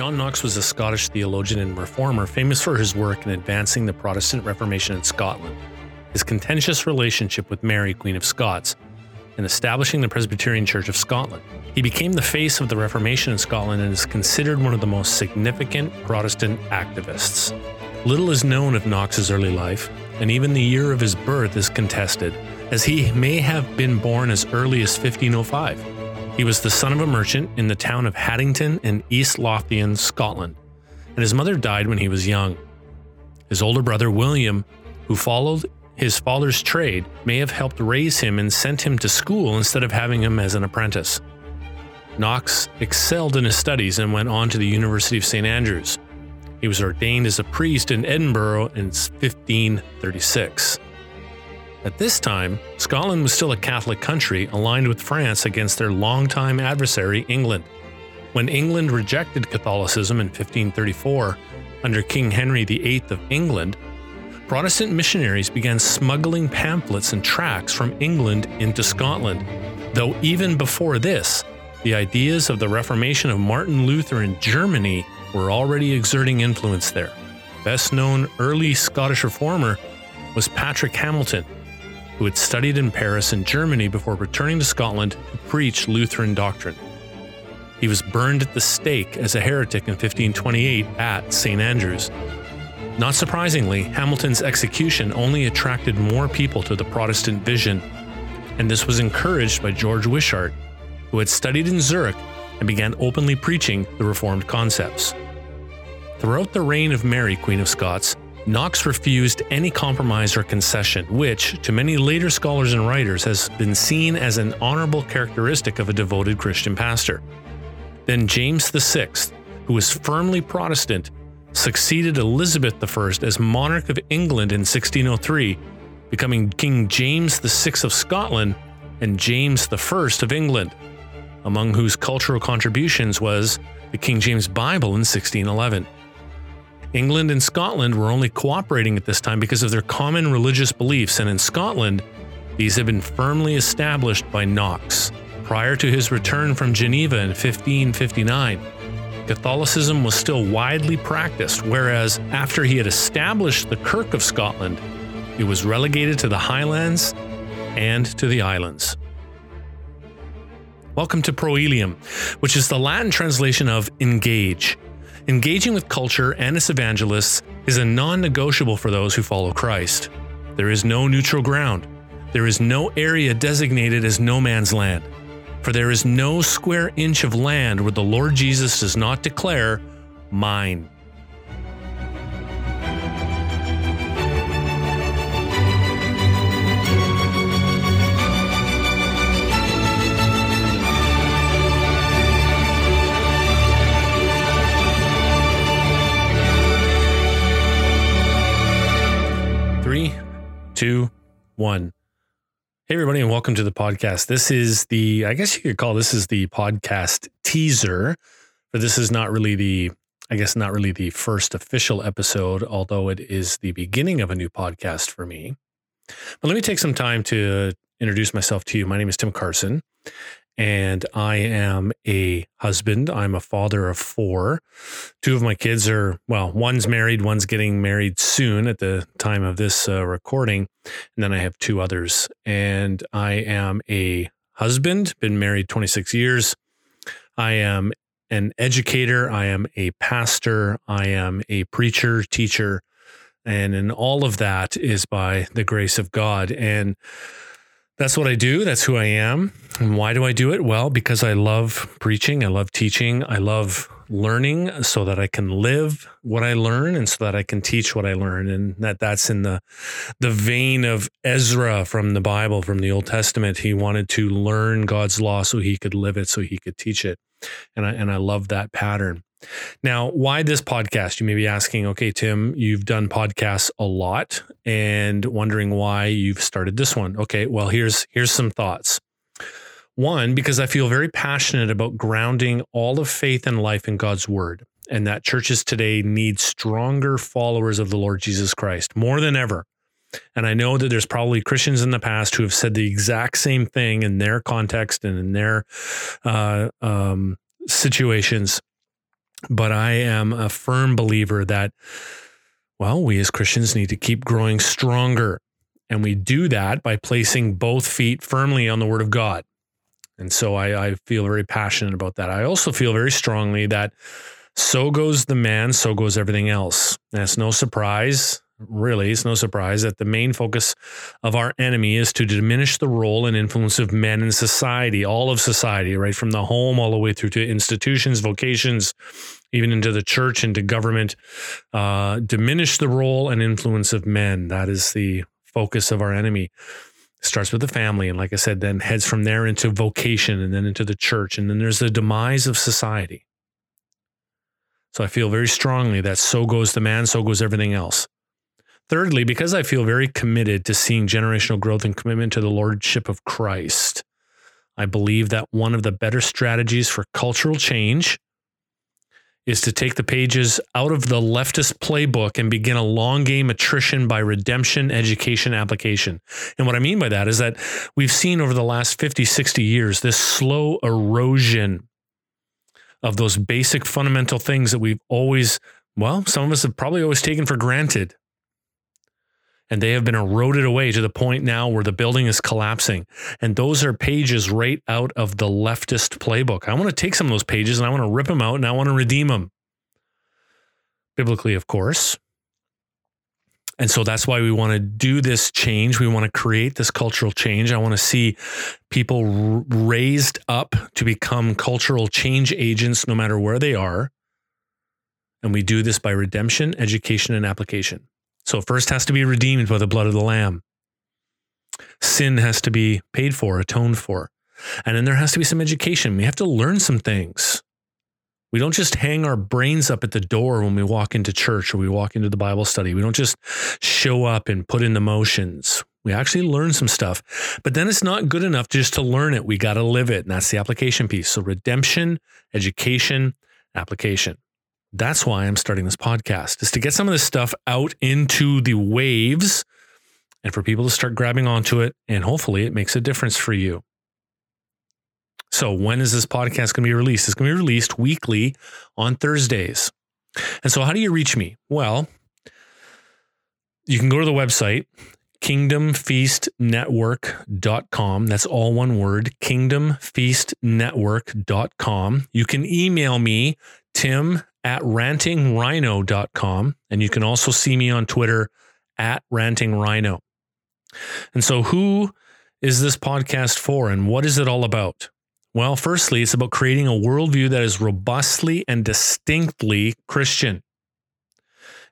John Knox was a Scottish theologian and reformer famous for his work in advancing the Protestant Reformation in Scotland, his contentious relationship with Mary, Queen of Scots, and establishing the Presbyterian Church of Scotland. He became the face of the Reformation in Scotland and is considered one of the most significant Protestant activists. Little is known of Knox's early life, and even the year of his birth is contested, as he may have been born as early as 1505. He was the son of a merchant in the town of Haddington in East Lothian, Scotland, and his mother died when he was young. His older brother, William, who followed his father's trade, may have helped raise him and sent him to school instead of having him as an apprentice. Knox excelled in his studies and went on to the University of St. Andrews. He was ordained as a priest in Edinburgh in 1536. At this time, Scotland was still a Catholic country aligned with France against their longtime adversary, England. When England rejected Catholicism in 1534 under King Henry VIII of England, Protestant missionaries began smuggling pamphlets and tracts from England into Scotland. Though even before this, the ideas of the Reformation of Martin Luther in Germany were already exerting influence there. Best known early Scottish reformer was Patrick Hamilton, who had studied in Paris and Germany before returning to Scotland to preach Lutheran doctrine. He was burned at the stake as a heretic in 1528 at St. Andrews. Not surprisingly, Hamilton's execution only attracted more people to the Protestant vision, and this was encouraged by George Wishart, who had studied in Zurich and began openly preaching the Reformed concepts. Throughout the reign of Mary, Queen of Scots, Knox refused any compromise or concession, which, to many later scholars and writers, has been seen as an honorable characteristic of a devoted Christian pastor. Then James VI, who was firmly Protestant, succeeded Elizabeth I as monarch of England in 1603, becoming King James VI of Scotland and James I of England, among whose cultural contributions was the King James Bible in 1611. England and Scotland were only cooperating at this time because of their common religious beliefs, and in Scotland, these had been firmly established by Knox. Prior to his return from Geneva in 1559, Catholicism was still widely practiced, whereas after he had established the Kirk of Scotland, it was relegated to the Highlands and to the islands. Welcome to Proelium, which is the Latin translation of engage. Engaging with culture and its evangelists is a non negotiable for those who follow Christ. There is no neutral ground. There is no area designated as no man's land. For there is no square inch of land where the Lord Jesus does not declare, Mine. Two, one. Hey, everybody, and welcome to the podcast. This is the, I guess you could call this is the podcast teaser, but this is not really the, I guess, not really the first official episode, although it is the beginning of a new podcast for me. But let me take some time to introduce myself to you. My name is Tim Carson and I am a husband. I'm a father of four. Two of my kids are, well, one's married, one's getting married soon at the time of this uh, recording. And then I have two others. And I am a husband, been married 26 years. I am an educator. I am a pastor. I am a preacher, teacher. And in all of that is by the grace of God. And that's what I do. That's who I am. And why do I do it? Well, because I love preaching. I love teaching. I love learning so that I can live what I learn and so that I can teach what I learn. And that that's in the the vein of Ezra from the Bible, from the Old Testament. He wanted to learn God's law so he could live it, so he could teach it. And I and I love that pattern. Now, why this podcast? You may be asking, okay, Tim, you've done podcasts a lot and wondering why you've started this one. Okay, well, here's here's some thoughts. One, because I feel very passionate about grounding all of faith and life in God's word, and that churches today need stronger followers of the Lord Jesus Christ more than ever. And I know that there's probably Christians in the past who have said the exact same thing in their context and in their uh, um, situations But I am a firm believer that, well, we as Christians need to keep growing stronger. And we do that by placing both feet firmly on the word of God. And so I, I feel very passionate about that. I also feel very strongly that so goes the man, so goes everything else. And it's no surprise really, it's no surprise that the main focus of our enemy is to diminish the role and influence of men in society, all of society, right from the home all the way through to institutions, vocations, even into the church, into government. Uh, diminish the role and influence of men. That is the focus of our enemy. It starts with the family, and like I said, then heads from there into vocation, and then into the church, and then there's the demise of society. So I feel very strongly that so goes the man, so goes everything else. Thirdly, because I feel very committed to seeing generational growth and commitment to the Lordship of Christ, I believe that one of the better strategies for cultural change is to take the pages out of the leftist playbook and begin a long game attrition by redemption, education, application. And what I mean by that is that we've seen over the last 50, 60 years this slow erosion of those basic fundamental things that we've always, well, some of us have probably always taken for granted and they have been eroded away to the point now where the building is collapsing. And those are pages right out of the leftist playbook. I want to take some of those pages and I want to rip them out and I want to redeem them. Biblically, of course. And so that's why we want to do this change. We want to create this cultural change. I want to see people raised up to become cultural change agents no matter where they are. And we do this by redemption, education, and application. So first has to be redeemed by the blood of the Lamb. Sin has to be paid for, atoned for. And then there has to be some education. We have to learn some things. We don't just hang our brains up at the door when we walk into church or we walk into the Bible study. We don't just show up and put in the motions. We actually learn some stuff. But then it's not good enough just to learn it. We got to live it. And that's the application piece. So redemption, education, application. That's why I'm starting this podcast is to get some of this stuff out into the waves and for people to start grabbing onto it. And hopefully it makes a difference for you. So, when is this podcast going to be released? It's going to be released weekly on Thursdays. And so, how do you reach me? Well, you can go to the website, kingdomfeastnetwork.com. That's all one word, kingdomfeastnetwork.com. You can email me, tim at rantingrhino.com. And you can also see me on Twitter at rantingrhino. And so, who is this podcast for and what is it all about? Well, firstly, it's about creating a worldview that is robustly and distinctly Christian.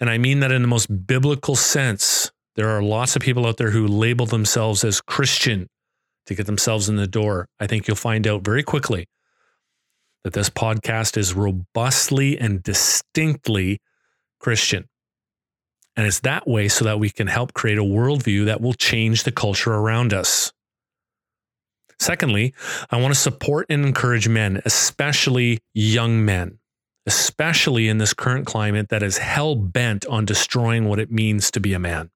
And I mean that in the most biblical sense. There are lots of people out there who label themselves as Christian to get themselves in the door. I think you'll find out very quickly that this podcast is robustly and distinctly Christian. And it's that way so that we can help create a worldview that will change the culture around us. Secondly, I want to support and encourage men, especially young men, especially in this current climate that is hell bent on destroying what it means to be a man.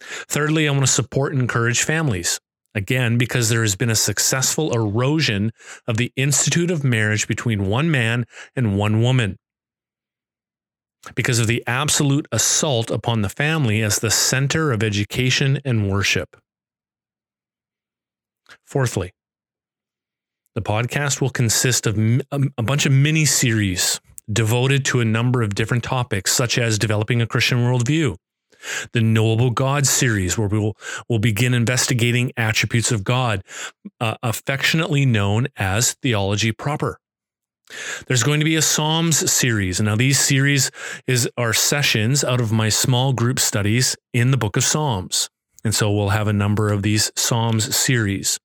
Thirdly, I want to support and encourage families. Again, because there has been a successful erosion of the institute of marriage between one man and one woman. Because of the absolute assault upon the family as the center of education and worship. Fourthly, the podcast will consist of um, a bunch of mini series devoted to a number of different topics, such as developing a Christian worldview, the Knowable God series, where we will, will begin investigating attributes of God, uh, affectionately known as theology proper. There's going to be a Psalms series. Now, these series is are sessions out of my small group studies in the book of Psalms. And so we'll have a number of these Psalms series.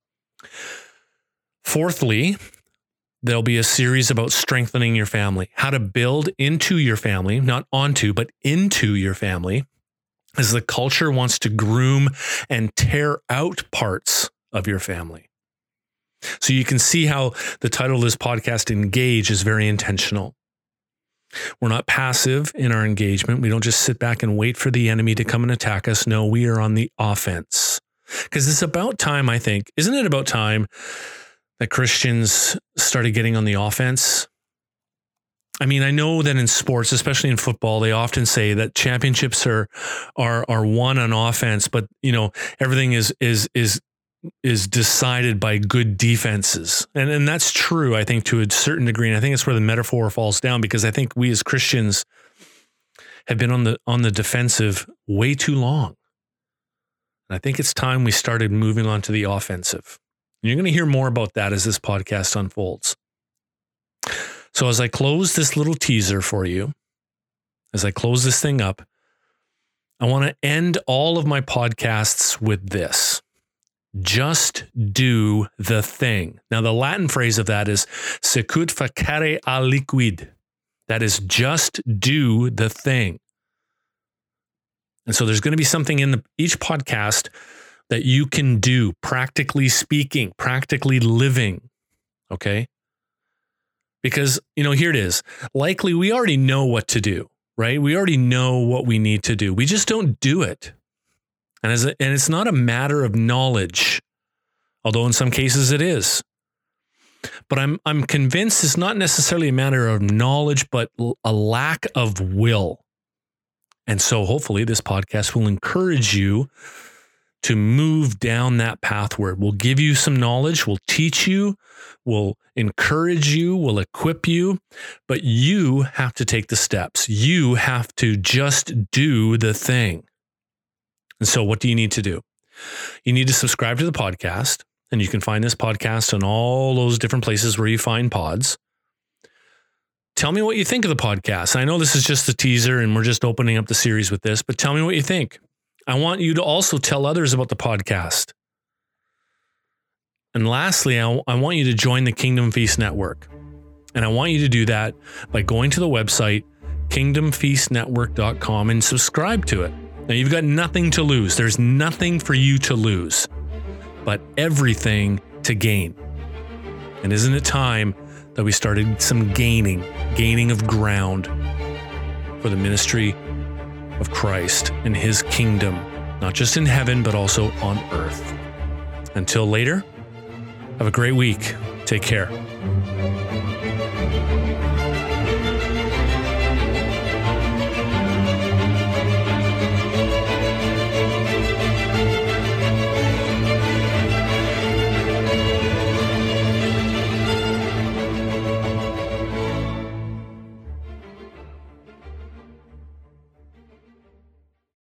Fourthly, there'll be a series about strengthening your family, how to build into your family, not onto, but into your family, as the culture wants to groom and tear out parts of your family. So you can see how the title of this podcast, Engage, is very intentional. We're not passive in our engagement. We don't just sit back and wait for the enemy to come and attack us. No, we are on the offense. Because it's about time, I think, isn't it about time that Christians started getting on the offense? I mean, I know that in sports, especially in football, they often say that championships are are are won on offense, but you know everything is is is is decided by good defenses, and and that's true. I think to a certain degree, and I think it's where the metaphor falls down because I think we as Christians have been on the on the defensive way too long. And I think it's time we started moving on to the offensive. And you're going to hear more about that as this podcast unfolds. So, as I close this little teaser for you, as I close this thing up, I want to end all of my podcasts with this just do the thing. Now, the Latin phrase of that is sicut facere aliquid. That is just do the thing. And so there's going to be something in the, each podcast that you can do, practically speaking, practically living. Okay. Because, you know, here it is. Likely we already know what to do, right? We already know what we need to do. We just don't do it. And, as a, and it's not a matter of knowledge, although in some cases it is. But I'm, I'm convinced it's not necessarily a matter of knowledge, but a lack of will. And so hopefully this podcast will encourage you to move down that pathway. We'll give you some knowledge, we'll teach you, we'll encourage you, we'll equip you, but you have to take the steps. You have to just do the thing. And so, what do you need to do? You need to subscribe to the podcast, and you can find this podcast on all those different places where you find pods. Tell me what you think of the podcast. I know this is just a teaser and we're just opening up the series with this, but tell me what you think. I want you to also tell others about the podcast. And lastly, I, want you to join the Kingdom Feast Network. And I want you to do that by going to the website, kingdomfeastnetwork.com, and subscribe to it. Now, you've got nothing to lose. There's nothing for you to lose, but everything to gain. And isn't it time that we started some gaining, gaining of ground for the ministry of Christ and his kingdom, not just in heaven, but also on earth. Until later, have a great week. Take care.